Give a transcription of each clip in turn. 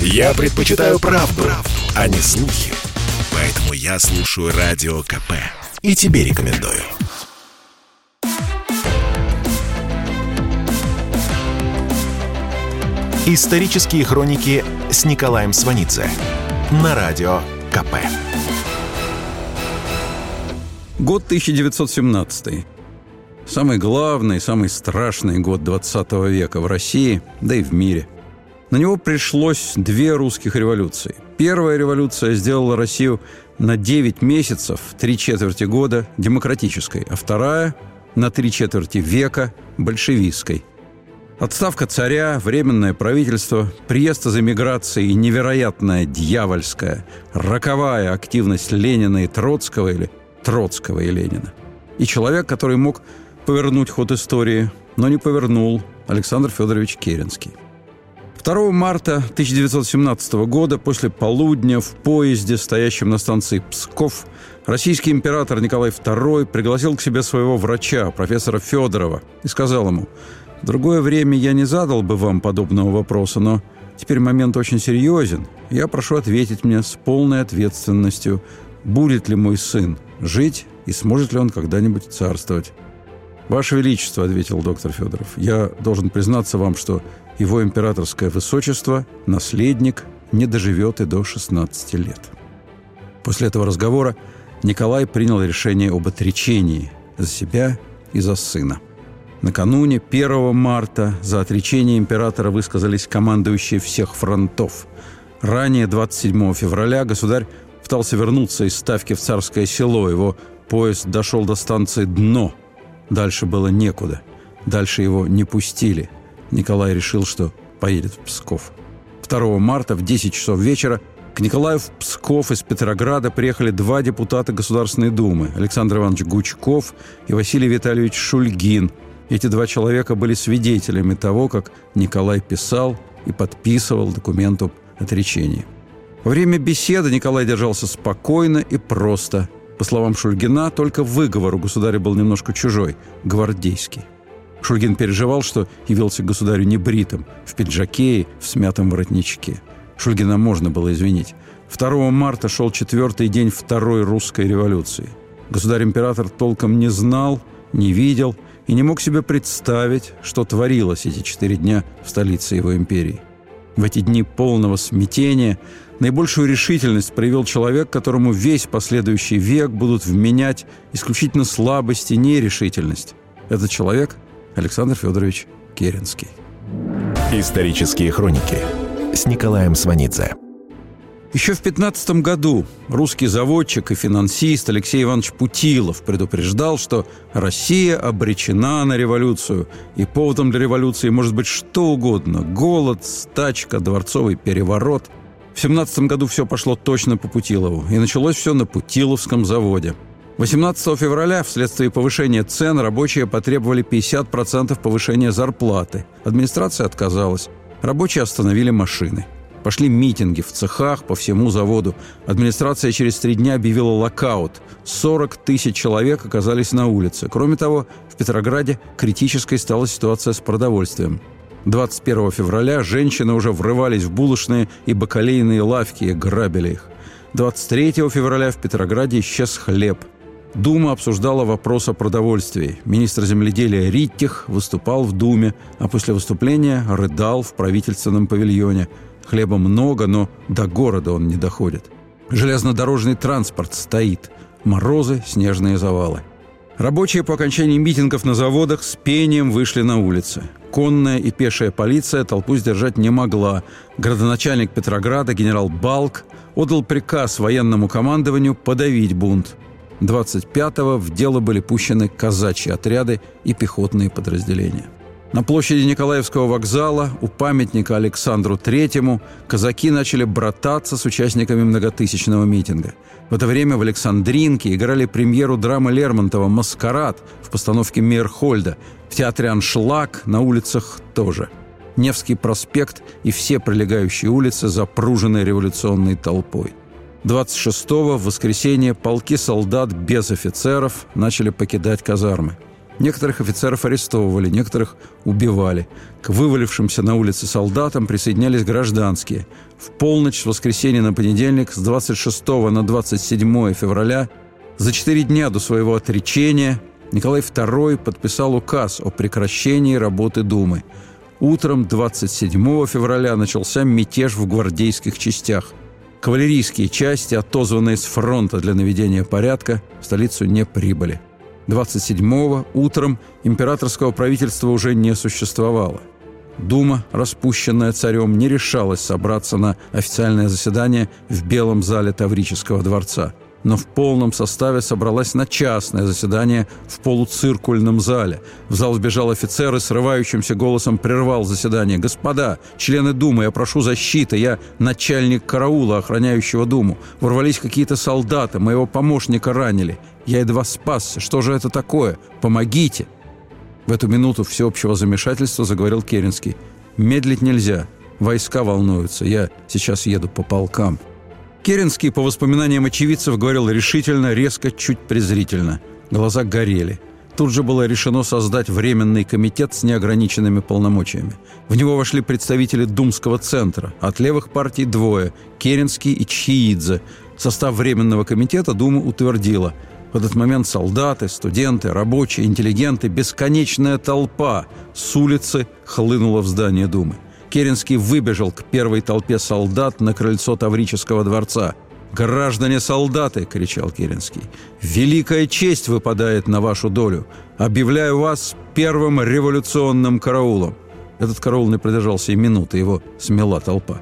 Я предпочитаю правду, правду, а не слухи. Поэтому я слушаю Радио КП. И тебе рекомендую. Исторические хроники с Николаем Сванидзе на Радио КП. Год 1917. Самый главный, самый страшный год 20 века в России, да и в мире. На него пришлось две русских революции. Первая революция сделала Россию на 9 месяцев, три четверти года демократической, а вторая – на три четверти века большевистской. Отставка царя, временное правительство, приезд из эмиграции и невероятная дьявольская, роковая активность Ленина и Троцкого или Троцкого и Ленина. И человек, который мог повернуть ход истории, но не повернул Александр Федорович Керенский. 2 марта 1917 года после полудня в поезде, стоящем на станции Псков, российский император Николай II пригласил к себе своего врача, профессора Федорова, и сказал ему, «В другое время я не задал бы вам подобного вопроса, но теперь момент очень серьезен. Я прошу ответить мне с полной ответственностью, будет ли мой сын жить и сможет ли он когда-нибудь царствовать». «Ваше Величество», — ответил доктор Федоров, — «я должен признаться вам, что его императорское высочество, наследник, не доживет и до 16 лет». После этого разговора Николай принял решение об отречении за себя и за сына. Накануне 1 марта за отречение императора высказались командующие всех фронтов. Ранее, 27 февраля, государь пытался вернуться из ставки в Царское село. Его поезд дошел до станции «Дно», Дальше было некуда. Дальше его не пустили. Николай решил, что поедет в Псков. 2 марта в 10 часов вечера к Николаю в Псков из Петрограда приехали два депутата Государственной Думы – Александр Иванович Гучков и Василий Витальевич Шульгин. Эти два человека были свидетелями того, как Николай писал и подписывал документ об отречении. Во время беседы Николай держался спокойно и просто – по словам Шульгина, только выговор у государя был немножко чужой, гвардейский. Шульгин переживал, что явился государю небритым, в пиджаке и в смятом воротничке. Шульгина можно было извинить. 2 марта шел четвертый день Второй русской революции. Государь-император толком не знал, не видел и не мог себе представить, что творилось эти четыре дня в столице его империи. В эти дни полного смятения наибольшую решительность проявил человек, которому весь последующий век будут вменять исключительно слабость и нерешительность. Этот человек – Александр Федорович Керенский. Исторические хроники с Николаем Сванидзе. Еще в 15 году русский заводчик и финансист Алексей Иванович Путилов предупреждал, что Россия обречена на революцию, и поводом для революции может быть что угодно – голод, стачка, дворцовый переворот. В 17 году все пошло точно по Путилову, и началось все на Путиловском заводе. 18 февраля вследствие повышения цен рабочие потребовали 50% повышения зарплаты. Администрация отказалась. Рабочие остановили машины – Пошли митинги в цехах по всему заводу. Администрация через три дня объявила локаут. 40 тысяч человек оказались на улице. Кроме того, в Петрограде критической стала ситуация с продовольствием. 21 февраля женщины уже врывались в булочные и бакалейные лавки и грабили их. 23 февраля в Петрограде исчез хлеб. Дума обсуждала вопрос о продовольствии. Министр земледелия Риттих выступал в Думе, а после выступления рыдал в правительственном павильоне – Хлеба много, но до города он не доходит. Железнодорожный транспорт стоит. Морозы, снежные завалы. Рабочие по окончании митингов на заводах с пением вышли на улицы. Конная и пешая полиция толпу сдержать не могла. Градоначальник Петрограда генерал Балк отдал приказ военному командованию подавить бунт. 25-го в дело были пущены казачьи отряды и пехотные подразделения. На площади Николаевского вокзала у памятника Александру Третьему казаки начали брататься с участниками многотысячного митинга. В это время в Александринке играли премьеру драмы Лермонтова «Маскарад» в постановке Мейерхольда, в театре «Аншлаг» на улицах тоже. Невский проспект и все прилегающие улицы запружены революционной толпой. 26-го в воскресенье полки солдат без офицеров начали покидать казармы – Некоторых офицеров арестовывали, некоторых убивали. К вывалившимся на улице солдатам присоединялись гражданские. В полночь с воскресенья на понедельник с 26 на 27 февраля за четыре дня до своего отречения Николай II подписал указ о прекращении работы Думы. Утром 27 февраля начался мятеж в гвардейских частях. Кавалерийские части, отозванные с фронта для наведения порядка, в столицу не прибыли. 27-го утром императорского правительства уже не существовало. Дума, распущенная царем, не решалась собраться на официальное заседание в Белом зале Таврического дворца – но в полном составе собралась на частное заседание в полуциркульном зале. В зал вбежал офицер и срывающимся голосом прервал заседание. «Господа, члены Думы, я прошу защиты, я начальник караула, охраняющего Думу. Ворвались какие-то солдаты, моего помощника ранили. Я едва спасся. Что же это такое? Помогите!» В эту минуту всеобщего замешательства заговорил Керенский. «Медлить нельзя. Войска волнуются. Я сейчас еду по полкам». Керенский, по воспоминаниям очевидцев, говорил решительно, резко, чуть презрительно. Глаза горели. Тут же было решено создать временный комитет с неограниченными полномочиями. В него вошли представители Думского центра. От левых партий двое – Керенский и Чхиидзе. Состав временного комитета Дума утвердила. В этот момент солдаты, студенты, рабочие, интеллигенты, бесконечная толпа с улицы хлынула в здание Думы. Керенский выбежал к первой толпе солдат на крыльцо Таврического дворца. «Граждане-солдаты!» — кричал Керенский. «Великая честь выпадает на вашу долю! Объявляю вас первым революционным караулом!» Этот караул не продержался и минуты, его смела толпа.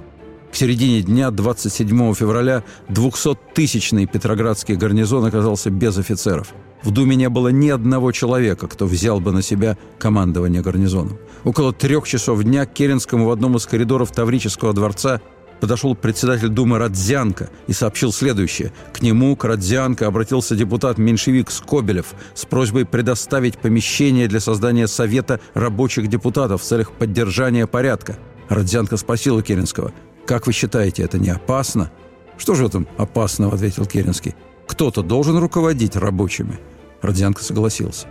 К середине дня, 27 февраля, 200-тысячный Петроградский гарнизон оказался без офицеров. В Думе не было ни одного человека, кто взял бы на себя командование гарнизоном. Около трех часов дня к Керенскому в одном из коридоров Таврического дворца подошел председатель Думы Радзянко и сообщил следующее. К нему, к Радзянко, обратился депутат-меньшевик Скобелев с просьбой предоставить помещение для создания Совета рабочих депутатов в целях поддержания порядка. Радзянко спросил у Керенского, «Как вы считаете, это не опасно?» «Что же в этом опасного?» – ответил Керенский. «Кто-то должен руководить рабочими». Родзянко согласился.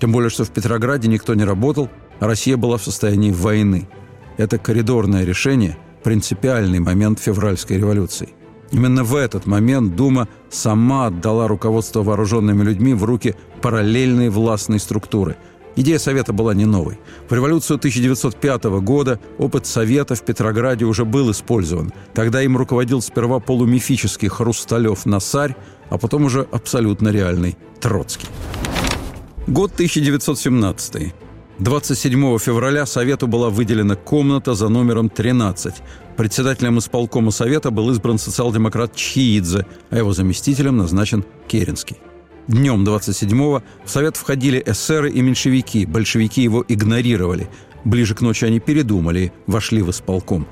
Тем более, что в Петрограде никто не работал, а Россия была в состоянии войны. Это коридорное решение – принципиальный момент февральской революции. Именно в этот момент Дума сама отдала руководство вооруженными людьми в руки параллельной властной структуры – Идея Совета была не новой. В революцию 1905 года опыт Совета в Петрограде уже был использован. Тогда им руководил сперва полумифический Хрусталев-Насарь, а потом уже абсолютно реальный Троцкий. Год 1917. 27 февраля Совету была выделена комната за номером 13. Председателем исполкома Совета был избран социал-демократ Чхиидзе, а его заместителем назначен Керенский. Днем 27-го в Совет входили эсеры и меньшевики, большевики его игнорировали. Ближе к ночи они передумали и вошли в исполком.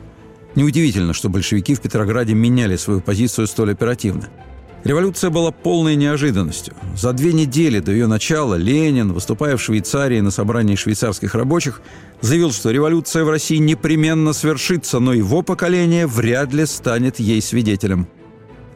Неудивительно, что большевики в Петрограде меняли свою позицию столь оперативно. Революция была полной неожиданностью. За две недели до ее начала Ленин, выступая в Швейцарии на собрании швейцарских рабочих, заявил, что революция в России непременно свершится, но его поколение вряд ли станет ей свидетелем.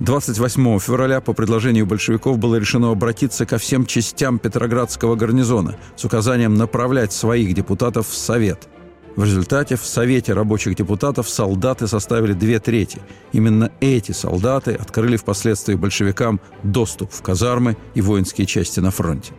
28 февраля по предложению большевиков было решено обратиться ко всем частям Петроградского гарнизона с указанием направлять своих депутатов в Совет. В результате в Совете рабочих депутатов солдаты составили две трети. Именно эти солдаты открыли впоследствии большевикам доступ в казармы и воинские части на фронте.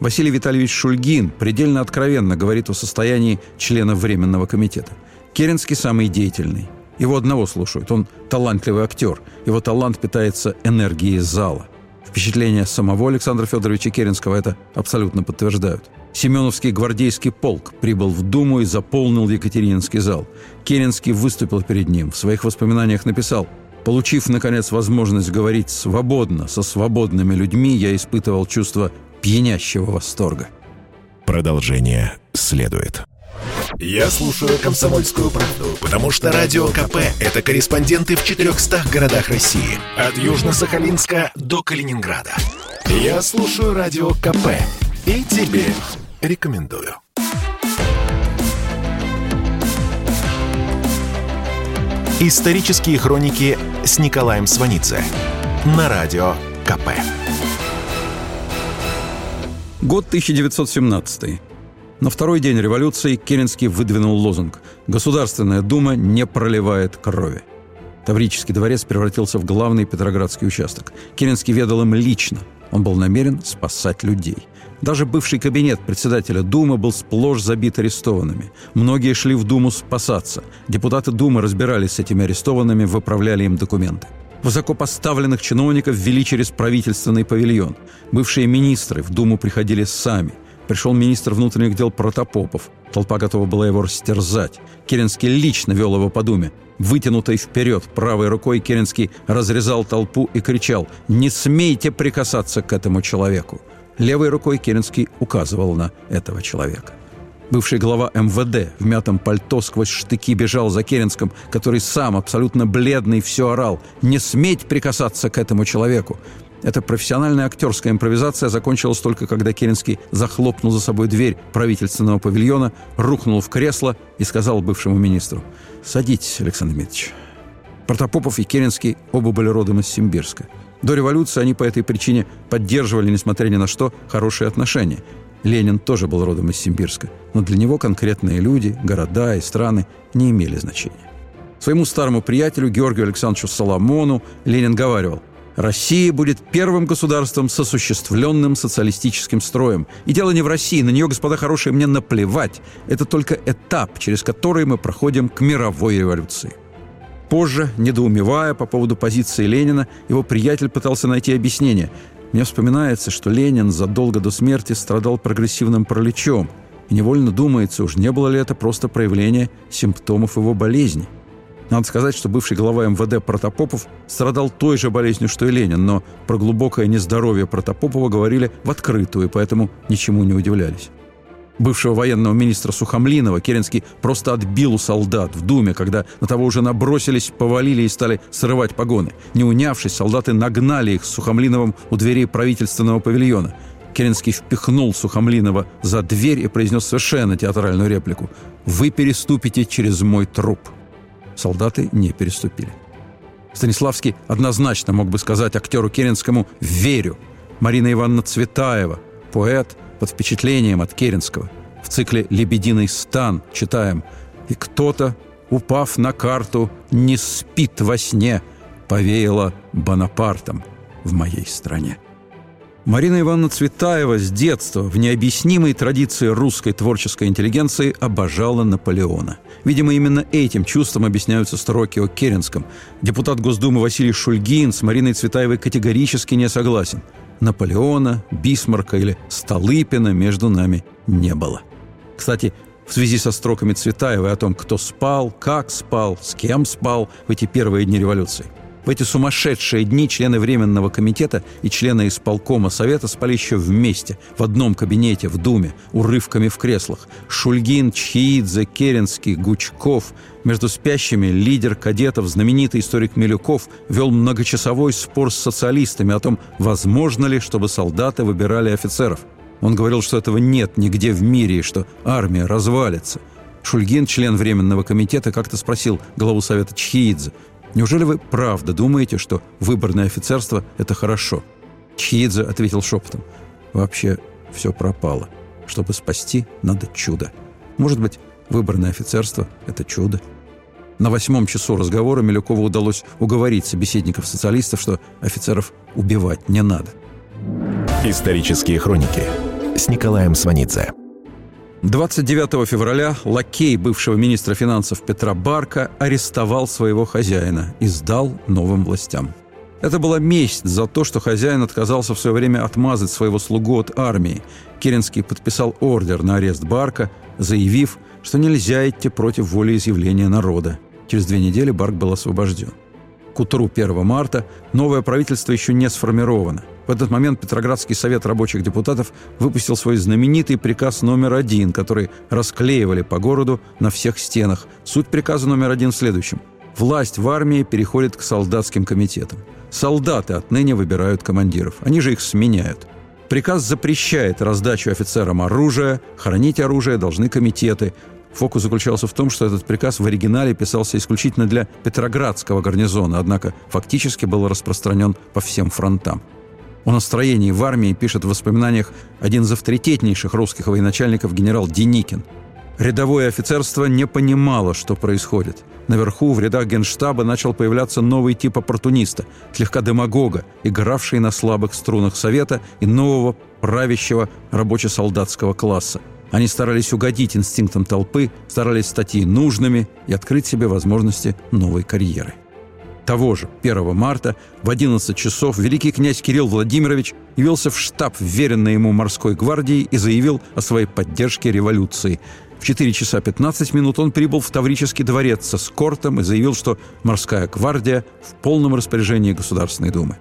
Василий Витальевич Шульгин предельно откровенно говорит о состоянии членов Временного комитета. Керенский самый деятельный – его одного слушают. Он талантливый актер. Его талант питается энергией зала. Впечатления самого Александра Федоровича Керенского это абсолютно подтверждают. Семеновский гвардейский полк прибыл в Думу и заполнил Екатерининский зал. Керенский выступил перед ним. В своих воспоминаниях написал «Получив, наконец, возможность говорить свободно со свободными людьми, я испытывал чувство пьянящего восторга». Продолжение следует. Я слушаю «Комсомольскую правду», потому что «Радио КП» — это корреспонденты в 400 городах России. От Южно-Сахалинска до Калининграда. Я слушаю «Радио КП» и тебе рекомендую. Исторические хроники с Николаем Сванидзе на Радио КП. Год 1917. На второй день революции Керенский выдвинул лозунг «Государственная дума не проливает крови». Таврический дворец превратился в главный Петроградский участок. Керенский ведал им лично. Он был намерен спасать людей. Даже бывший кабинет председателя Думы был сплошь забит арестованными. Многие шли в Думу спасаться. Депутаты Думы разбирались с этими арестованными, выправляли им документы. Высокопоставленных чиновников ввели через правительственный павильон. Бывшие министры в Думу приходили сами. Пришел министр внутренних дел Протопопов. Толпа готова была его растерзать. Керенский лично вел его по Думе. Вытянутой вперед правой рукой Керенский разрезал толпу и кричал «Не смейте прикасаться к этому человеку!» Левой рукой Керенский указывал на этого человека. Бывший глава МВД в мятом пальто сквозь штыки бежал за Керенском, который сам, абсолютно бледный, все орал. «Не сметь прикасаться к этому человеку!» Эта профессиональная актерская импровизация закончилась только когда Керенский захлопнул за собой дверь правительственного павильона, рухнул в кресло и сказал бывшему министру «Садитесь, Александр Дмитриевич». Протопопов и Керенский оба были родом из Симбирска. До революции они по этой причине поддерживали, несмотря ни на что, хорошие отношения. Ленин тоже был родом из Симбирска, но для него конкретные люди, города и страны не имели значения. Своему старому приятелю Георгию Александровичу Соломону Ленин говаривал Россия будет первым государством с осуществленным социалистическим строем. И дело не в России, на нее, господа хорошие, мне наплевать. Это только этап, через который мы проходим к мировой революции. Позже, недоумевая по поводу позиции Ленина, его приятель пытался найти объяснение. Мне вспоминается, что Ленин задолго до смерти страдал прогрессивным параличом. И невольно думается, уж не было ли это просто проявление симптомов его болезни. Надо сказать, что бывший глава МВД Протопопов страдал той же болезнью, что и Ленин, но про глубокое нездоровье Протопопова говорили в открытую, поэтому ничему не удивлялись бывшего военного министра Сухомлинова Керенский просто отбил у солдат в Думе, когда на того уже набросились, повалили и стали срывать погоны. Не унявшись, солдаты нагнали их с Сухомлиновым у дверей правительственного павильона. Керенский впихнул Сухомлинова за дверь и произнес совершенно театральную реплику «Вы переступите через мой труп». Солдаты не переступили. Станиславский однозначно мог бы сказать актеру Керенскому «Верю». Марина Ивановна Цветаева, поэт – под впечатлением от Керенского. В цикле «Лебединый стан» читаем «И кто-то, упав на карту, не спит во сне, повеяло Бонапартом в моей стране». Марина Ивановна Цветаева с детства в необъяснимой традиции русской творческой интеллигенции обожала Наполеона. Видимо, именно этим чувством объясняются строки о Керенском. Депутат Госдумы Василий Шульгин с Мариной Цветаевой категорически не согласен. Наполеона, Бисмарка или Столыпина между нами не было. Кстати, в связи со строками Цветаевой о том, кто спал, как спал, с кем спал в эти первые дни революции – в эти сумасшедшие дни члены Временного комитета и члены исполкома Совета спали еще вместе, в одном кабинете, в Думе, урывками в креслах. Шульгин, Чхиидзе, Керенский, Гучков. Между спящими лидер кадетов, знаменитый историк Милюков, вел многочасовой спор с социалистами о том, возможно ли, чтобы солдаты выбирали офицеров. Он говорил, что этого нет нигде в мире и что армия развалится. Шульгин, член Временного комитета, как-то спросил главу Совета Чхиидзе, Неужели вы правда думаете, что выборное офицерство – это хорошо?» Чхидзе ответил шепотом. «Вообще все пропало. Чтобы спасти, надо чудо. Может быть, выборное офицерство – это чудо?» На восьмом часу разговора Милюкову удалось уговорить собеседников-социалистов, что офицеров убивать не надо. Исторические хроники с Николаем Сванидзе. 29 февраля лакей бывшего министра финансов Петра Барка арестовал своего хозяина и сдал новым властям. Это была месть за то, что хозяин отказался в свое время отмазать своего слугу от армии. Керенский подписал ордер на арест Барка, заявив, что нельзя идти против волеизъявления народа. Через две недели Барк был освобожден. К утру 1 марта новое правительство еще не сформировано. В этот момент Петроградский совет рабочих депутатов выпустил свой знаменитый приказ номер один, который расклеивали по городу на всех стенах. Суть приказа номер один в следующем. Власть в армии переходит к солдатским комитетам. Солдаты отныне выбирают командиров. Они же их сменяют. Приказ запрещает раздачу офицерам оружия, хранить оружие должны комитеты. Фокус заключался в том, что этот приказ в оригинале писался исключительно для Петроградского гарнизона, однако фактически был распространен по всем фронтам. О настроении в армии пишет в воспоминаниях один из авторитетнейших русских военачальников генерал Деникин. Рядовое офицерство не понимало, что происходит. Наверху, в рядах генштаба, начал появляться новый тип оппортуниста, слегка демагога, игравший на слабых струнах Совета и нового правящего рабоче-солдатского класса. Они старались угодить инстинктам толпы, старались стать ей нужными и открыть себе возможности новой карьеры того же 1 марта в 11 часов великий князь Кирилл Владимирович явился в штаб вверенной ему морской гвардии и заявил о своей поддержке революции. В 4 часа 15 минут он прибыл в Таврический дворец со скортом и заявил, что морская гвардия в полном распоряжении Государственной Думы.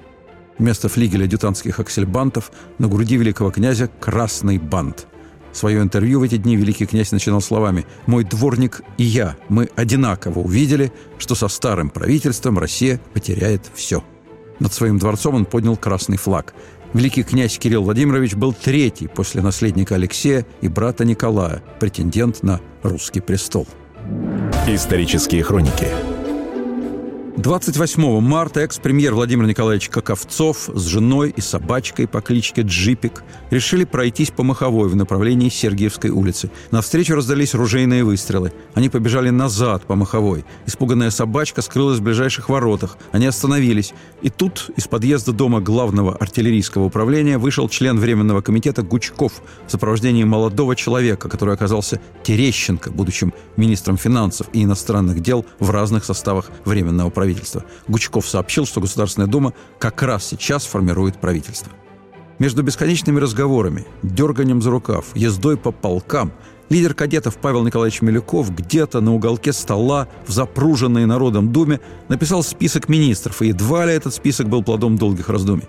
Вместо флигеля дютантских аксельбантов на груди великого князя красный бант – Свое интервью в эти дни великий князь начинал словами «Мой дворник и я, мы одинаково увидели, что со старым правительством Россия потеряет все». Над своим дворцом он поднял красный флаг. Великий князь Кирилл Владимирович был третий после наследника Алексея и брата Николая, претендент на русский престол. Исторические хроники 28 марта экс-премьер Владимир Николаевич Каковцов с женой и собачкой по кличке Джипик решили пройтись по Маховой в направлении Сергиевской улицы. Навстречу раздались ружейные выстрелы. Они побежали назад по Маховой. Испуганная собачка скрылась в ближайших воротах. Они остановились. И тут из подъезда дома главного артиллерийского управления вышел член Временного комитета Гучков в сопровождении молодого человека, который оказался Терещенко, будущим министром финансов и иностранных дел в разных составах Временного правительства правительства. Гучков сообщил, что Государственная Дума как раз сейчас формирует правительство. Между бесконечными разговорами, дерганием за рукав, ездой по полкам, лидер кадетов Павел Николаевич Милюков где-то на уголке стола в запруженной народом Думе написал список министров, и едва ли этот список был плодом долгих раздумий.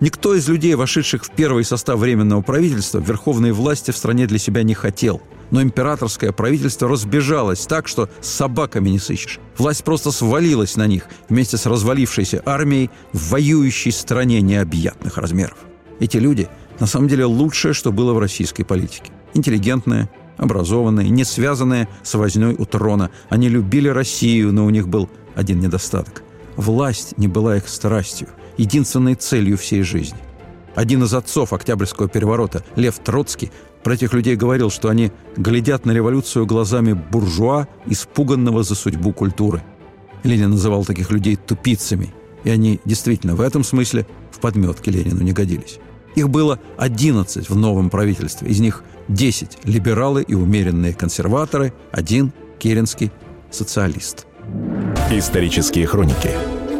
Никто из людей, вошедших в первый состав Временного правительства, верховной власти в стране для себя не хотел – но императорское правительство разбежалось так, что с собаками не сыщешь. Власть просто свалилась на них вместе с развалившейся армией в воюющей стране необъятных размеров. Эти люди на самом деле лучшее, что было в российской политике. Интеллигентные, образованные, не связанные с возней у трона. Они любили Россию, но у них был один недостаток. Власть не была их страстью, единственной целью всей жизни. Один из отцов Октябрьского переворота, Лев Троцкий, про этих людей говорил, что они глядят на революцию глазами буржуа, испуганного за судьбу культуры. Ленин называл таких людей тупицами, и они действительно в этом смысле в подметке Ленину не годились. Их было 11 в новом правительстве, из них 10 либералы и умеренные консерваторы, один керенский социалист. Исторические хроники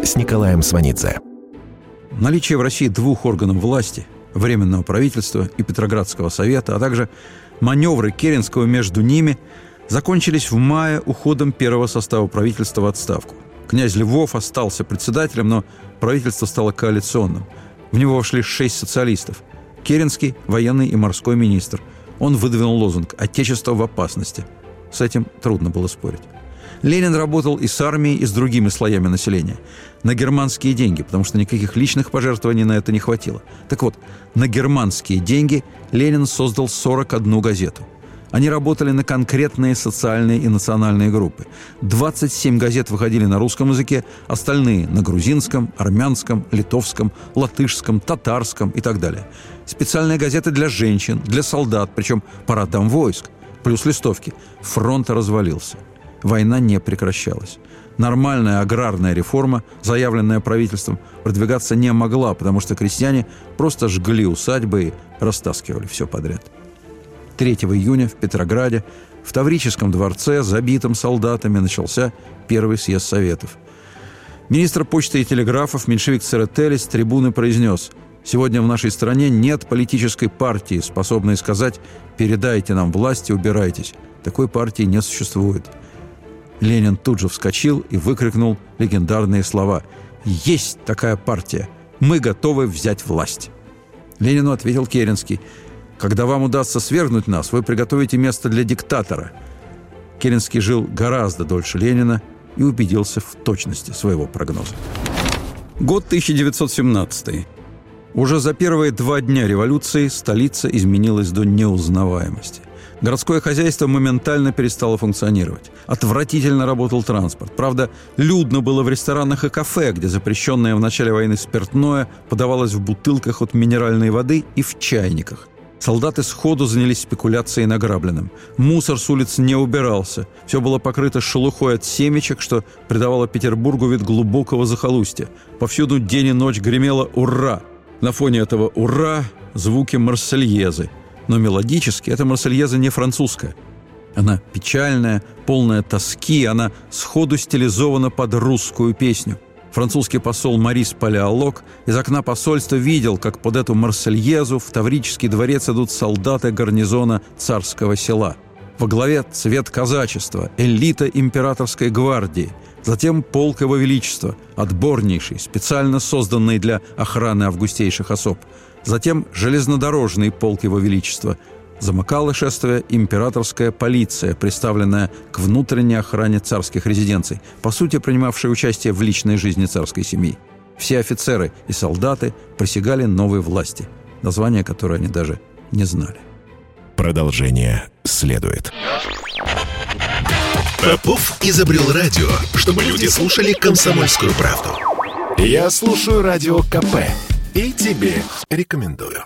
с Николаем Сванидзе. Наличие в России двух органов власти Временного правительства и Петроградского совета, а также маневры Керенского между ними закончились в мае уходом первого состава правительства в отставку. Князь Львов остался председателем, но правительство стало коалиционным. В него вошли шесть социалистов. Керенский – военный и морской министр. Он выдвинул лозунг «Отечество в опасности». С этим трудно было спорить. Ленин работал и с армией, и с другими слоями населения. На германские деньги, потому что никаких личных пожертвований на это не хватило. Так вот, на германские деньги Ленин создал 41 газету. Они работали на конкретные социальные и национальные группы. 27 газет выходили на русском языке, остальные – на грузинском, армянском, литовском, латышском, татарском и так далее. Специальные газеты для женщин, для солдат, причем по родам войск, плюс листовки. Фронт развалился – война не прекращалась. Нормальная аграрная реформа, заявленная правительством, продвигаться не могла, потому что крестьяне просто жгли усадьбы и растаскивали все подряд. 3 июня в Петрограде в Таврическом дворце, забитом солдатами, начался первый съезд Советов. Министр почты и телеграфов меньшевик Церетели с трибуны произнес «Сегодня в нашей стране нет политической партии, способной сказать «передайте нам власть и убирайтесь». Такой партии не существует. Ленин тут же вскочил и выкрикнул легендарные слова «Есть такая партия! Мы готовы взять власть!» Ленину ответил Керенский «Когда вам удастся свергнуть нас, вы приготовите место для диктатора». Керенский жил гораздо дольше Ленина и убедился в точности своего прогноза. Год 1917. Уже за первые два дня революции столица изменилась до неузнаваемости. Городское хозяйство моментально перестало функционировать. Отвратительно работал транспорт. Правда, людно было в ресторанах и кафе, где запрещенное в начале войны спиртное подавалось в бутылках от минеральной воды и в чайниках. Солдаты сходу занялись спекуляцией награбленным. Мусор с улиц не убирался. Все было покрыто шелухой от семечек, что придавало Петербургу вид глубокого захолустья. Повсюду день и ночь гремело «Ура!». На фоне этого «Ура!» звуки марсельезы – но мелодически эта Марсельеза не французская. Она печальная, полная тоски, она сходу стилизована под русскую песню. Французский посол Марис Палеолог из окна посольства видел, как под эту Марсельезу в Таврический дворец идут солдаты гарнизона царского села. Во главе цвет казачества, элита императорской гвардии, затем полк его величества, отборнейший, специально созданный для охраны августейших особ – затем железнодорожный полк Его Величества. Замыкала шествие императорская полиция, представленная к внутренней охране царских резиденций, по сути, принимавшая участие в личной жизни царской семьи. Все офицеры и солдаты присягали новой власти, название которой они даже не знали. Продолжение следует. Попов изобрел радио, чтобы люди слушали комсомольскую правду. Я слушаю радио КП и тебе рекомендую.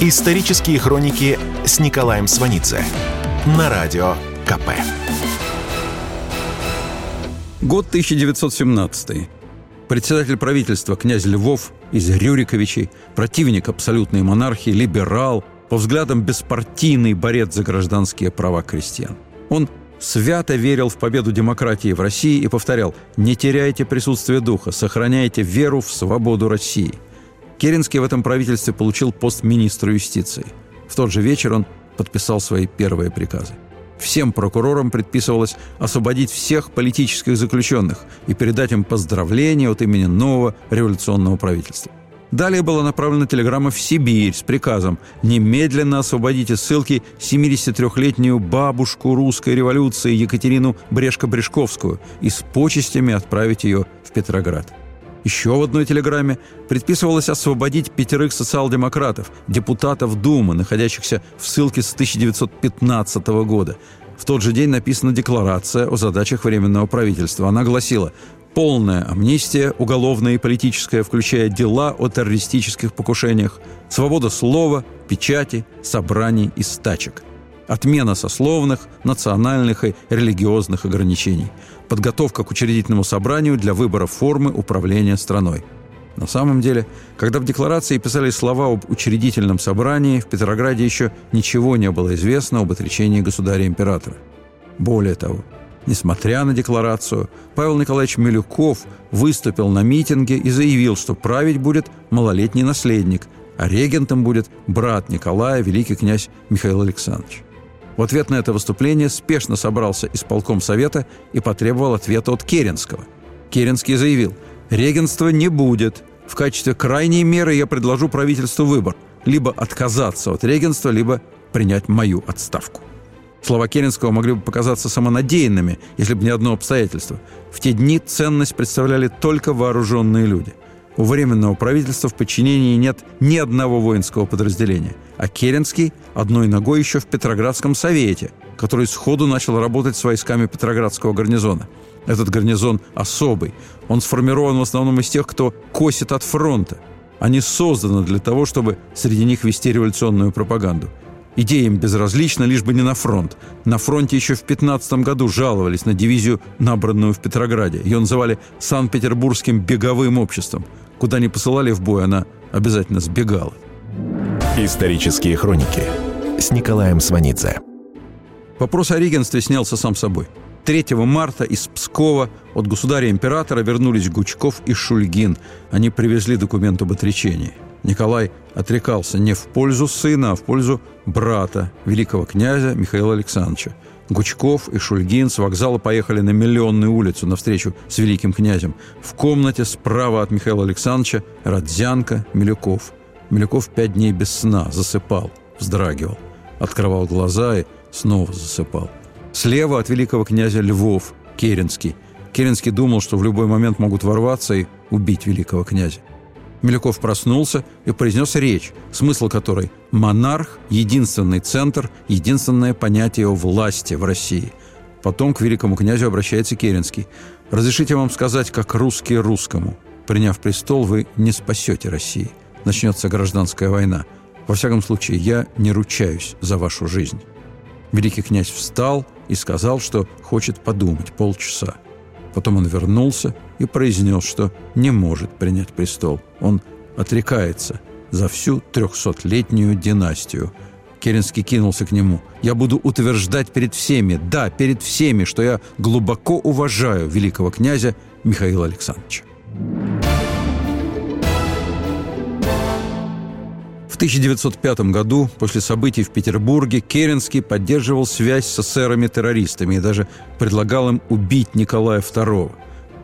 Исторические хроники с Николаем Сванидзе на радио КП. Год 1917. Председатель правительства князь Львов из Рюриковичей, противник абсолютной монархии, либерал, по взглядам беспартийный борец за гражданские права крестьян. Он свято верил в победу демократии в России и повторял «Не теряйте присутствие духа, сохраняйте веру в свободу России». Керенский в этом правительстве получил пост министра юстиции. В тот же вечер он подписал свои первые приказы. Всем прокурорам предписывалось освободить всех политических заключенных и передать им поздравления от имени нового революционного правительства. Далее была направлена телеграмма в Сибирь с приказом «Немедленно освободить из ссылки 73-летнюю бабушку русской революции Екатерину Брешко-Брешковскую и с почестями отправить ее в Петроград». Еще в одной телеграмме предписывалось освободить пятерых социал-демократов, депутатов Думы, находящихся в ссылке с 1915 года. В тот же день написана декларация о задачах Временного правительства. Она гласила полная амнистия, уголовная и политическая, включая дела о террористических покушениях, свобода слова, печати, собраний и стачек, отмена сословных, национальных и религиозных ограничений, подготовка к учредительному собранию для выбора формы управления страной. На самом деле, когда в декларации писали слова об учредительном собрании, в Петрограде еще ничего не было известно об отречении государя-императора. Более того, Несмотря на декларацию, Павел Николаевич Милюков выступил на митинге и заявил, что править будет малолетний наследник, а регентом будет брат Николая, великий князь Михаил Александрович. В ответ на это выступление спешно собрался исполком совета и потребовал ответа от Керенского. Керенский заявил, регенства не будет. В качестве крайней меры я предложу правительству выбор – либо отказаться от регенства, либо принять мою отставку. Слова Керенского могли бы показаться самонадеянными, если бы не одно обстоятельство. В те дни ценность представляли только вооруженные люди. У Временного правительства в подчинении нет ни одного воинского подразделения, а Керенский одной ногой еще в Петроградском совете, который сходу начал работать с войсками Петроградского гарнизона. Этот гарнизон особый. Он сформирован в основном из тех, кто косит от фронта. Они созданы для того, чтобы среди них вести революционную пропаганду – Идея им безразлична, лишь бы не на фронт. На фронте еще в 15 году жаловались на дивизию, набранную в Петрограде. Ее называли Санкт-Петербургским беговым обществом. Куда не посылали в бой, она обязательно сбегала. Исторические хроники с Николаем Сванидзе. Вопрос о регенстве снялся сам собой. 3 марта из Пскова от государя-императора вернулись Гучков и Шульгин. Они привезли документ об отречении – Николай отрекался не в пользу сына, а в пользу брата, великого князя Михаила Александровича. Гучков и Шульгин с вокзала поехали на Миллионную улицу навстречу с великим князем. В комнате справа от Михаила Александровича Родзянко, Милюков. Милюков пять дней без сна, засыпал, вздрагивал. Открывал глаза и снова засыпал. Слева от великого князя Львов, Керенский. Керенский думал, что в любой момент могут ворваться и убить великого князя. Милюков проснулся и произнес речь, смысл которой – монарх – единственный центр, единственное понятие о власти в России. Потом к великому князю обращается Керенский. «Разрешите вам сказать, как русский русскому. Приняв престол, вы не спасете России. Начнется гражданская война. Во всяком случае, я не ручаюсь за вашу жизнь». Великий князь встал и сказал, что хочет подумать полчаса. Потом он вернулся и произнес, что не может принять престол. Он отрекается за всю трехсотлетнюю династию. Керенский кинулся к нему. «Я буду утверждать перед всеми, да, перед всеми, что я глубоко уважаю великого князя Михаила Александровича». В 1905 году, после событий в Петербурге, Керенский поддерживал связь с эсерами-террористами и даже предлагал им убить Николая II.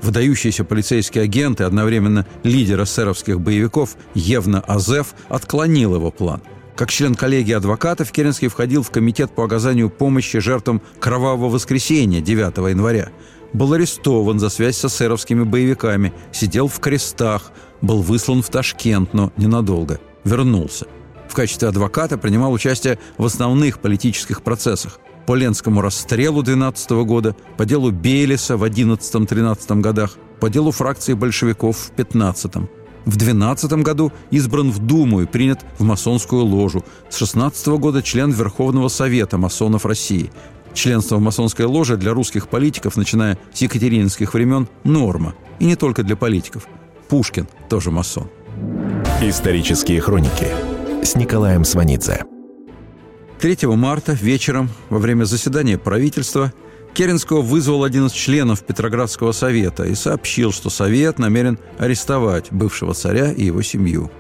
Выдающийся полицейский агент и одновременно лидер эсеровских боевиков Евна Азеф отклонил его план. Как член коллегии адвокатов, Керенский входил в комитет по оказанию помощи жертвам Кровавого воскресенья 9 января. Был арестован за связь с эсеровскими боевиками, сидел в крестах, был выслан в Ташкент, но ненадолго – вернулся. В качестве адвоката принимал участие в основных политических процессах. По Ленскому расстрелу 12 года, по делу Бейлиса в 11-13 годах, по делу фракции большевиков в 15 -м. В 12 году избран в Думу и принят в масонскую ложу. С 16 года член Верховного Совета масонов России. Членство в масонской ложе для русских политиков, начиная с екатерининских времен, норма. И не только для политиков. Пушкин тоже масон. Исторические хроники с Николаем Сванидзе. 3 марта вечером во время заседания правительства Керенского вызвал один из членов Петроградского совета и сообщил, что совет намерен арестовать бывшего царя и его семью.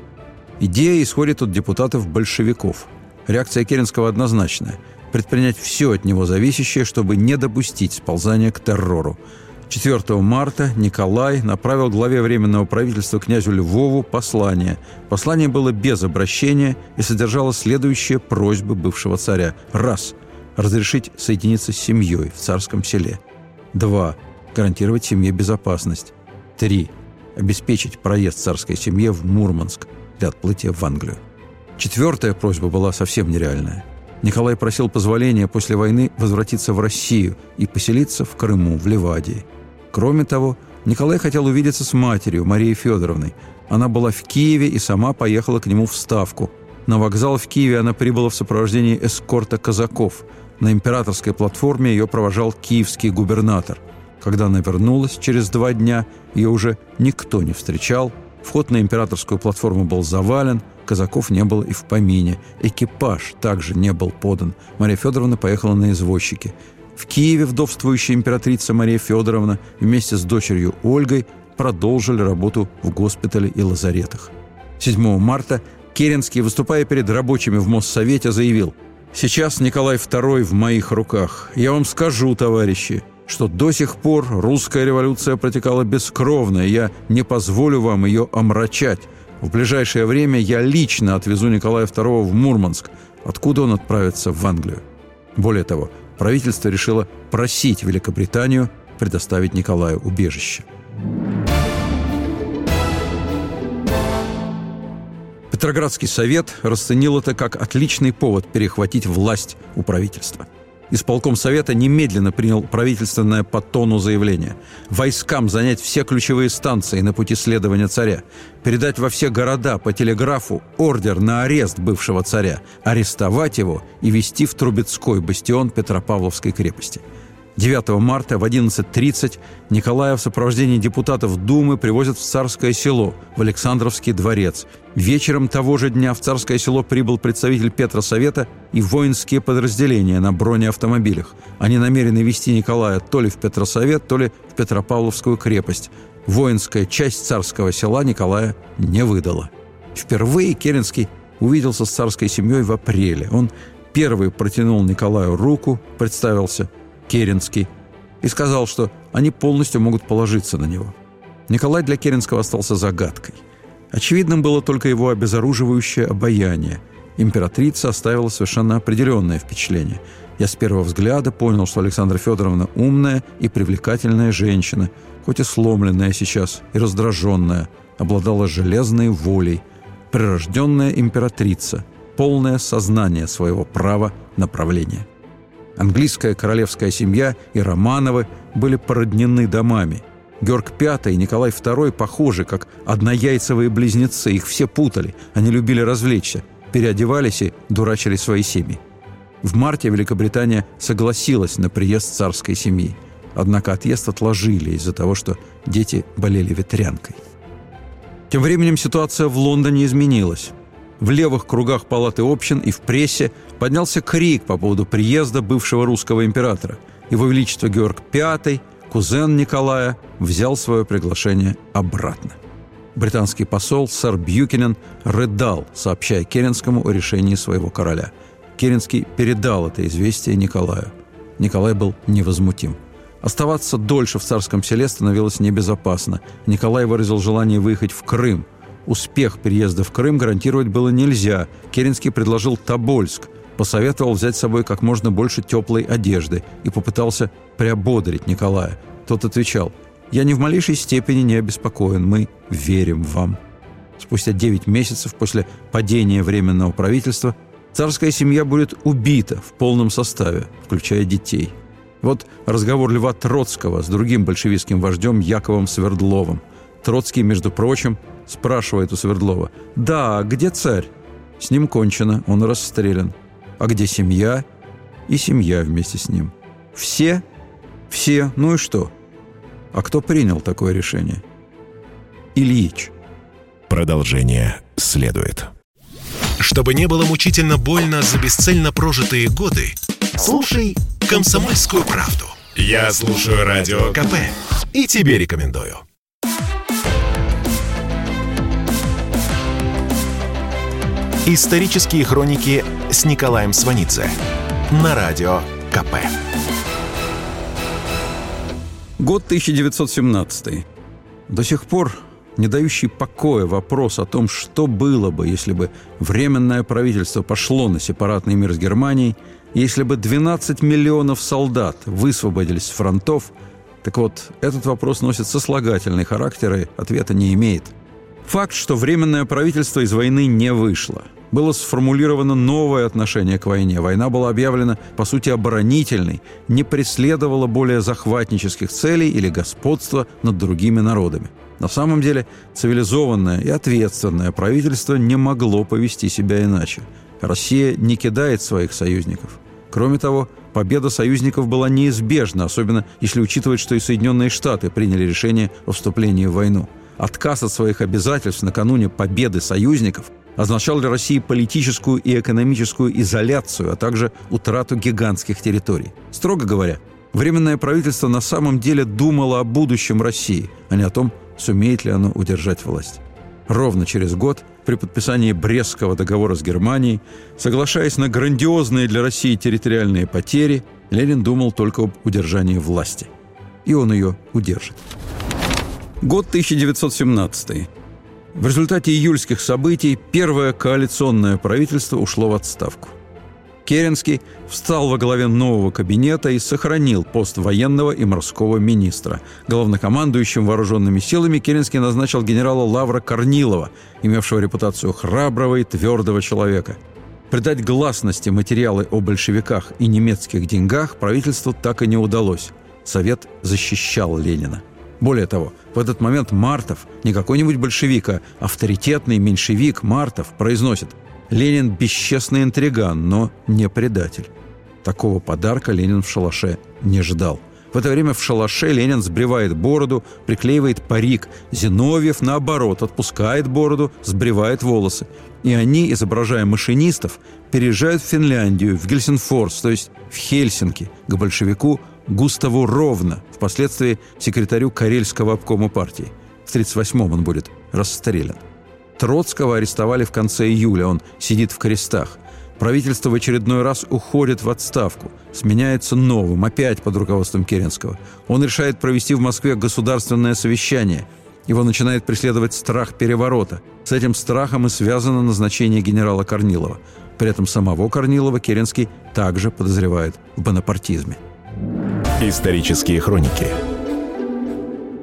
Идея исходит от депутатов-большевиков. Реакция Керенского однозначная – предпринять все от него зависящее, чтобы не допустить сползания к террору – 4 марта Николай направил главе Временного правительства князю Львову послание. Послание было без обращения и содержало следующие просьбы бывшего царя. Раз. Разрешить соединиться с семьей в царском селе. Два. Гарантировать семье безопасность. Три. Обеспечить проезд царской семье в Мурманск для отплытия в Англию. Четвертая просьба была совсем нереальная. Николай просил позволения после войны возвратиться в Россию и поселиться в Крыму, в Ливадии – Кроме того, Николай хотел увидеться с матерью, Марией Федоровной. Она была в Киеве и сама поехала к нему в Ставку. На вокзал в Киеве она прибыла в сопровождении эскорта казаков. На императорской платформе ее провожал киевский губернатор. Когда она вернулась через два дня, ее уже никто не встречал. Вход на императорскую платформу был завален, казаков не было и в помине. Экипаж также не был подан. Мария Федоровна поехала на извозчике. В Киеве вдовствующая императрица Мария Федоровна вместе с дочерью Ольгой продолжили работу в госпитале и лазаретах. 7 марта Керенский, выступая перед рабочими в Моссовете, заявил «Сейчас Николай II в моих руках. Я вам скажу, товарищи, что до сих пор русская революция протекала бескровно, и я не позволю вам ее омрачать. В ближайшее время я лично отвезу Николая II в Мурманск, откуда он отправится в Англию. Более того, правительство решило просить Великобританию предоставить Николаю убежище. Петроградский совет расценил это как отличный повод перехватить власть у правительства – Исполком Совета немедленно принял правительственное по тону заявление. Войскам занять все ключевые станции на пути следования царя. Передать во все города по телеграфу ордер на арест бывшего царя. Арестовать его и вести в Трубецкой бастион Петропавловской крепости – 9 марта в 11.30 Николая в сопровождении депутатов Думы привозят в Царское село, в Александровский дворец. Вечером того же дня в Царское село прибыл представитель Петросовета и воинские подразделения на бронеавтомобилях. Они намерены вести Николая то ли в Петросовет, то ли в Петропавловскую крепость. Воинская часть Царского села Николая не выдала. Впервые Керенский увиделся с царской семьей в апреле. Он первый протянул Николаю руку, представился – Керенский, и сказал, что они полностью могут положиться на него. Николай для Керенского остался загадкой. Очевидным было только его обезоруживающее обаяние. Императрица оставила совершенно определенное впечатление. Я с первого взгляда понял, что Александра Федоровна умная и привлекательная женщина, хоть и сломленная сейчас и раздраженная, обладала железной волей, прирожденная императрица, полное сознание своего права на правление. Английская королевская семья и Романовы были породнены домами. Георг V и Николай II похожи, как однояйцевые близнецы. Их все путали. Они любили развлечься, переодевались и дурачили свои семьи. В марте Великобритания согласилась на приезд царской семьи. Однако отъезд отложили из-за того, что дети болели ветрянкой. Тем временем ситуация в Лондоне изменилась. В левых кругах палаты общин и в прессе поднялся крик по поводу приезда бывшего русского императора. Его Величество Георг V, кузен Николая, взял свое приглашение обратно. Британский посол сэр Бьюкинен рыдал, сообщая Керенскому о решении своего короля. Керенский передал это известие Николаю. Николай был невозмутим. Оставаться дольше в царском селе становилось небезопасно. Николай выразил желание выехать в Крым – Успех переезда в Крым гарантировать было нельзя. Керенский предложил Тобольск, посоветовал взять с собой как можно больше теплой одежды и попытался приободрить Николая. Тот отвечал, «Я ни в малейшей степени не обеспокоен, мы верим вам». Спустя 9 месяцев после падения Временного правительства царская семья будет убита в полном составе, включая детей. Вот разговор Льва Троцкого с другим большевистским вождем Яковом Свердловым. Троцкий, между прочим, Спрашивает у Свердлова. «Да, где царь?» С ним кончено, он расстрелян. А где семья? И семья вместе с ним. Все? Все. Ну и что? А кто принял такое решение? Ильич. Продолжение следует. Чтобы не было мучительно больно за бесцельно прожитые годы, слушай «Комсомольскую правду». Я слушаю Радио КП и тебе рекомендую. Исторические хроники с Николаем Сванидзе на радио КП. Год 1917. До сих пор не дающий покоя вопрос о том, что было бы, если бы Временное правительство пошло на сепаратный мир с Германией, если бы 12 миллионов солдат высвободились с фронтов, так вот, этот вопрос носит сослагательный характер и ответа не имеет – Факт, что Временное правительство из войны не вышло. Было сформулировано новое отношение к войне. Война была объявлена, по сути, оборонительной, не преследовала более захватнических целей или господства над другими народами. На самом деле, цивилизованное и ответственное правительство не могло повести себя иначе. Россия не кидает своих союзников. Кроме того, победа союзников была неизбежна, особенно если учитывать, что и Соединенные Штаты приняли решение о вступлении в войну – Отказ от своих обязательств накануне победы союзников означал для России политическую и экономическую изоляцию, а также утрату гигантских территорий. Строго говоря, Временное правительство на самом деле думало о будущем России, а не о том, сумеет ли оно удержать власть. Ровно через год, при подписании Брестского договора с Германией, соглашаясь на грандиозные для России территориальные потери, Ленин думал только об удержании власти. И он ее удержит. Год 1917. В результате июльских событий первое коалиционное правительство ушло в отставку. Керенский встал во главе нового кабинета и сохранил пост военного и морского министра. Главнокомандующим вооруженными силами Керенский назначил генерала Лавра Корнилова, имевшего репутацию храброго и твердого человека. Придать гласности материалы о большевиках и немецких деньгах правительству так и не удалось. Совет защищал Ленина. Более того, в этот момент Мартов, не какой-нибудь большевик, а авторитетный меньшевик Мартов произносит «Ленин – бесчестный интриган, но не предатель». Такого подарка Ленин в шалаше не ждал. В это время в шалаше Ленин сбривает бороду, приклеивает парик. Зиновьев, наоборот, отпускает бороду, сбривает волосы. И они, изображая машинистов, переезжают в Финляндию, в Гельсинфорс, то есть в Хельсинки, к большевику Густаву Ровно, впоследствии секретарю Карельского обкома партии. В 1938-м он будет расстрелян. Троцкого арестовали в конце июля, он сидит в крестах. Правительство в очередной раз уходит в отставку, сменяется новым, опять под руководством Керенского. Он решает провести в Москве государственное совещание. Его начинает преследовать страх переворота. С этим страхом и связано назначение генерала Корнилова. При этом самого Корнилова Керенский также подозревает в бонапартизме. Исторические хроники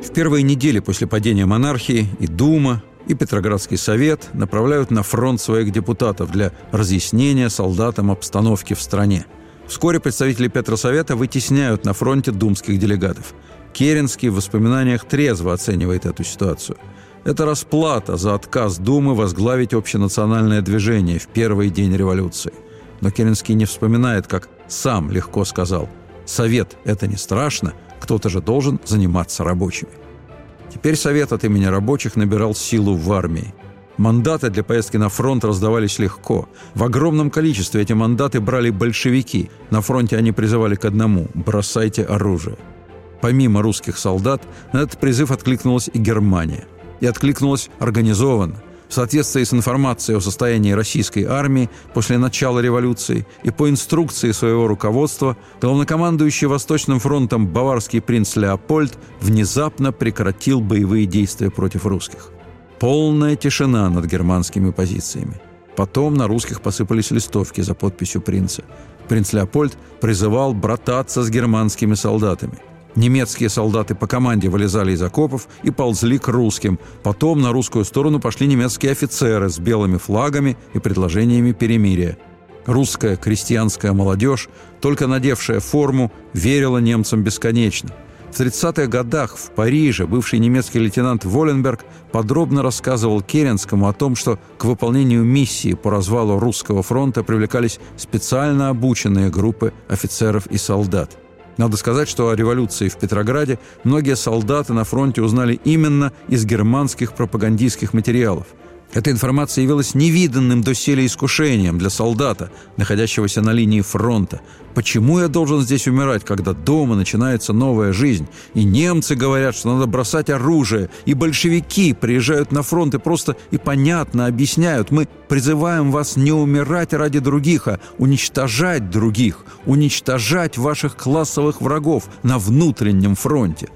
В первые недели после падения монархии и Дума, и Петроградский совет направляют на фронт своих депутатов для разъяснения солдатам обстановки в стране. Вскоре представители Петросовета вытесняют на фронте думских делегатов. Керенский в воспоминаниях трезво оценивает эту ситуацию. Это расплата за отказ Думы возглавить общенациональное движение в первый день революции. Но Керенский не вспоминает, как сам легко сказал «Совет – это не страшно, кто-то же должен заниматься рабочими». Теперь Совет от имени рабочих набирал силу в армии. Мандаты для поездки на фронт раздавались легко. В огромном количестве эти мандаты брали большевики. На фронте они призывали к одному – бросайте оружие. Помимо русских солдат, на этот призыв откликнулась и Германия. И откликнулась организованно в соответствии с информацией о состоянии российской армии после начала революции и по инструкции своего руководства, главнокомандующий Восточным фронтом баварский принц Леопольд внезапно прекратил боевые действия против русских. Полная тишина над германскими позициями. Потом на русских посыпались листовки за подписью принца. Принц Леопольд призывал брататься с германскими солдатами – Немецкие солдаты по команде вылезали из окопов и ползли к русским. Потом на русскую сторону пошли немецкие офицеры с белыми флагами и предложениями перемирия. Русская крестьянская молодежь, только надевшая форму, верила немцам бесконечно. В 30-х годах в Париже бывший немецкий лейтенант Воленберг подробно рассказывал Керенскому о том, что к выполнению миссии по развалу русского фронта привлекались специально обученные группы офицеров и солдат – надо сказать, что о революции в Петрограде многие солдаты на фронте узнали именно из германских пропагандистских материалов. Эта информация явилась невиданным доселе искушением для солдата, находящегося на линии фронта. Почему я должен здесь умирать, когда дома начинается новая жизнь? И немцы говорят, что надо бросать оружие, и большевики приезжают на фронт и просто и понятно объясняют, мы призываем вас не умирать ради других, а уничтожать других, уничтожать ваших классовых врагов на внутреннем фронте.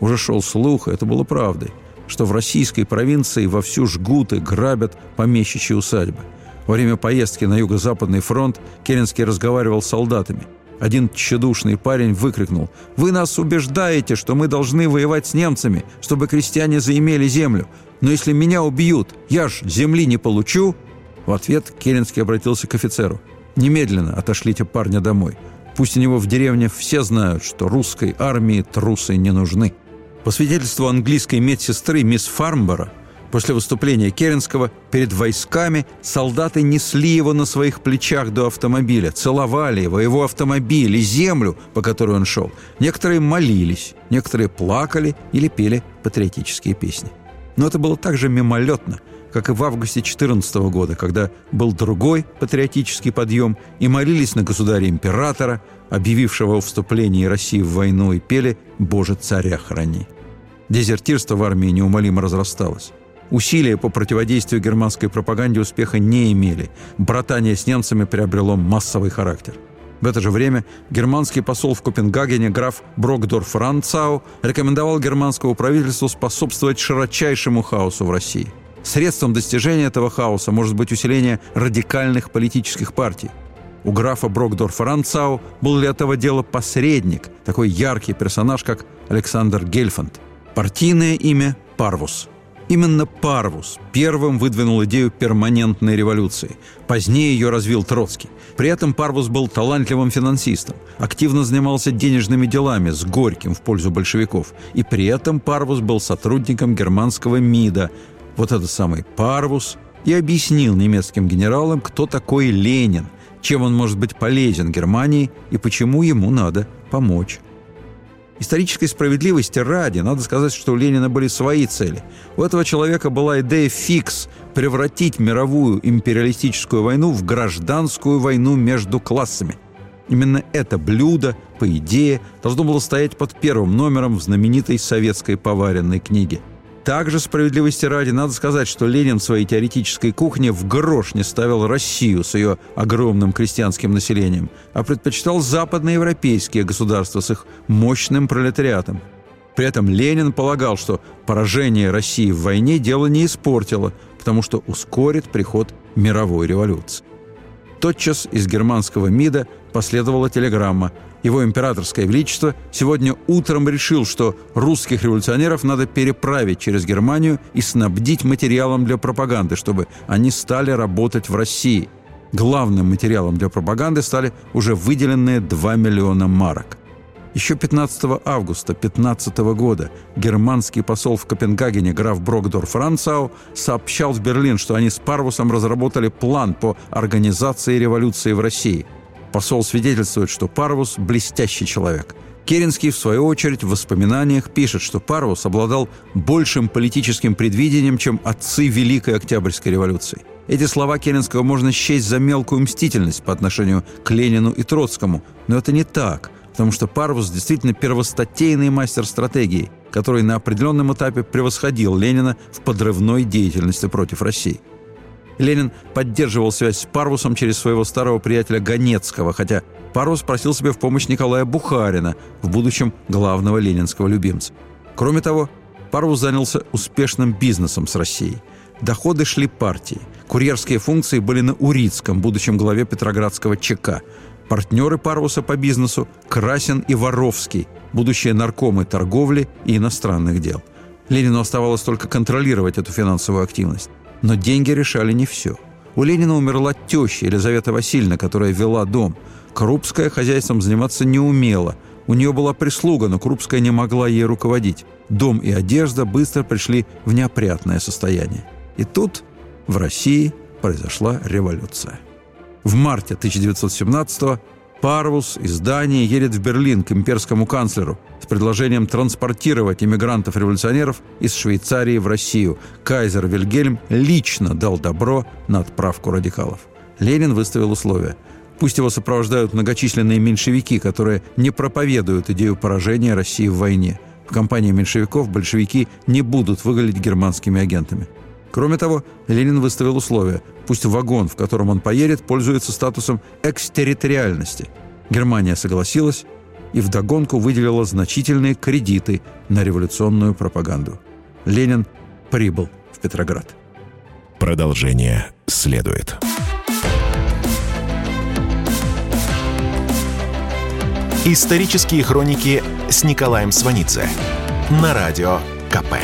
Уже шел слух, это было правдой что в российской провинции вовсю жгут и грабят помещичьи усадьбы. Во время поездки на Юго-Западный фронт Керенский разговаривал с солдатами. Один тщедушный парень выкрикнул «Вы нас убеждаете, что мы должны воевать с немцами, чтобы крестьяне заимели землю. Но если меня убьют, я ж земли не получу!» В ответ Керенский обратился к офицеру. «Немедленно отошлите парня домой. Пусть у него в деревне все знают, что русской армии трусы не нужны». По свидетельству английской медсестры мисс Фармбора, после выступления Керенского перед войсками солдаты несли его на своих плечах до автомобиля, целовали его, его автомобиль и землю, по которой он шел. Некоторые молились, некоторые плакали или пели патриотические песни. Но это было также мимолетно, как и в августе 14 года, когда был другой патриотический подъем, и молились на государя-императора, объявившего о вступлении России в войну, и пели «Боже, царя храни». Дезертирство в армии неумолимо разрасталось. Усилия по противодействию германской пропаганде успеха не имели. Братание с немцами приобрело массовый характер. В это же время германский посол в Копенгагене граф Брокдорф Ранцау рекомендовал германскому правительству способствовать широчайшему хаосу в России. Средством достижения этого хаоса может быть усиление радикальных политических партий. У графа Брокдорфа Ранцау был для этого дела посредник, такой яркий персонаж, как Александр Гельфанд – Партийное имя – Парвус. Именно Парвус первым выдвинул идею перманентной революции. Позднее ее развил Троцкий. При этом Парвус был талантливым финансистом, активно занимался денежными делами с Горьким в пользу большевиков. И при этом Парвус был сотрудником германского МИДа. Вот этот самый Парвус и объяснил немецким генералам, кто такой Ленин, чем он может быть полезен Германии и почему ему надо помочь. Исторической справедливости ради, надо сказать, что у Ленина были свои цели. У этого человека была идея фикс – превратить мировую империалистическую войну в гражданскую войну между классами. Именно это блюдо, по идее, должно было стоять под первым номером в знаменитой советской поваренной книге – также, справедливости ради, надо сказать, что Ленин в своей теоретической кухне в грош не ставил Россию с ее огромным крестьянским населением, а предпочитал западноевропейские государства с их мощным пролетариатом. При этом Ленин полагал, что поражение России в войне дело не испортило, потому что ускорит приход мировой революции. Тотчас из германского МИДа последовала телеграмма Его императорское величество сегодня утром решил, что русских революционеров надо переправить через Германию и снабдить материалом для пропаганды, чтобы они стали работать в России. Главным материалом для пропаганды стали уже выделенные 2 миллиона марок. Еще 15 августа 15 года германский посол в Копенгагене граф Брокдорф Францау сообщал в Берлин, что они с Парвусом разработали план по организации революции в России – Посол свидетельствует, что Парвус – блестящий человек. Керенский, в свою очередь, в воспоминаниях пишет, что Парвус обладал большим политическим предвидением, чем отцы Великой Октябрьской революции. Эти слова Керенского можно счесть за мелкую мстительность по отношению к Ленину и Троцкому, но это не так, потому что Парвус действительно первостатейный мастер стратегии, который на определенном этапе превосходил Ленина в подрывной деятельности против России – Ленин поддерживал связь с Парвусом через своего старого приятеля Ганецкого, хотя Парвус просил себе в помощь Николая Бухарина, в будущем главного ленинского любимца. Кроме того, Парвус занялся успешным бизнесом с Россией. Доходы шли партии. Курьерские функции были на Урицком, будущем главе Петроградского ЧК. Партнеры Парвуса по бизнесу – Красин и Воровский, будущие наркомы торговли и иностранных дел. Ленину оставалось только контролировать эту финансовую активность. Но деньги решали не все. У Ленина умерла теща Елизавета Васильевна, которая вела дом. Крупская хозяйством заниматься не умела. У нее была прислуга, но Крупская не могла ей руководить. Дом и одежда быстро пришли в неопрятное состояние. И тут в России произошла революция. В марте 1917 Парвус из Дании едет в Берлин к имперскому канцлеру с предложением транспортировать иммигрантов-революционеров из Швейцарии в Россию. Кайзер Вильгельм лично дал добро на отправку радикалов. Ленин выставил условия. Пусть его сопровождают многочисленные меньшевики, которые не проповедуют идею поражения России в войне. В компании меньшевиков большевики не будут выглядеть германскими агентами. Кроме того, Ленин выставил условия. Пусть вагон, в котором он поедет, пользуется статусом экстерриториальности. Германия согласилась и вдогонку выделила значительные кредиты на революционную пропаганду. Ленин прибыл в Петроград. Продолжение следует. Исторические хроники с Николаем Сванидзе на радио КП.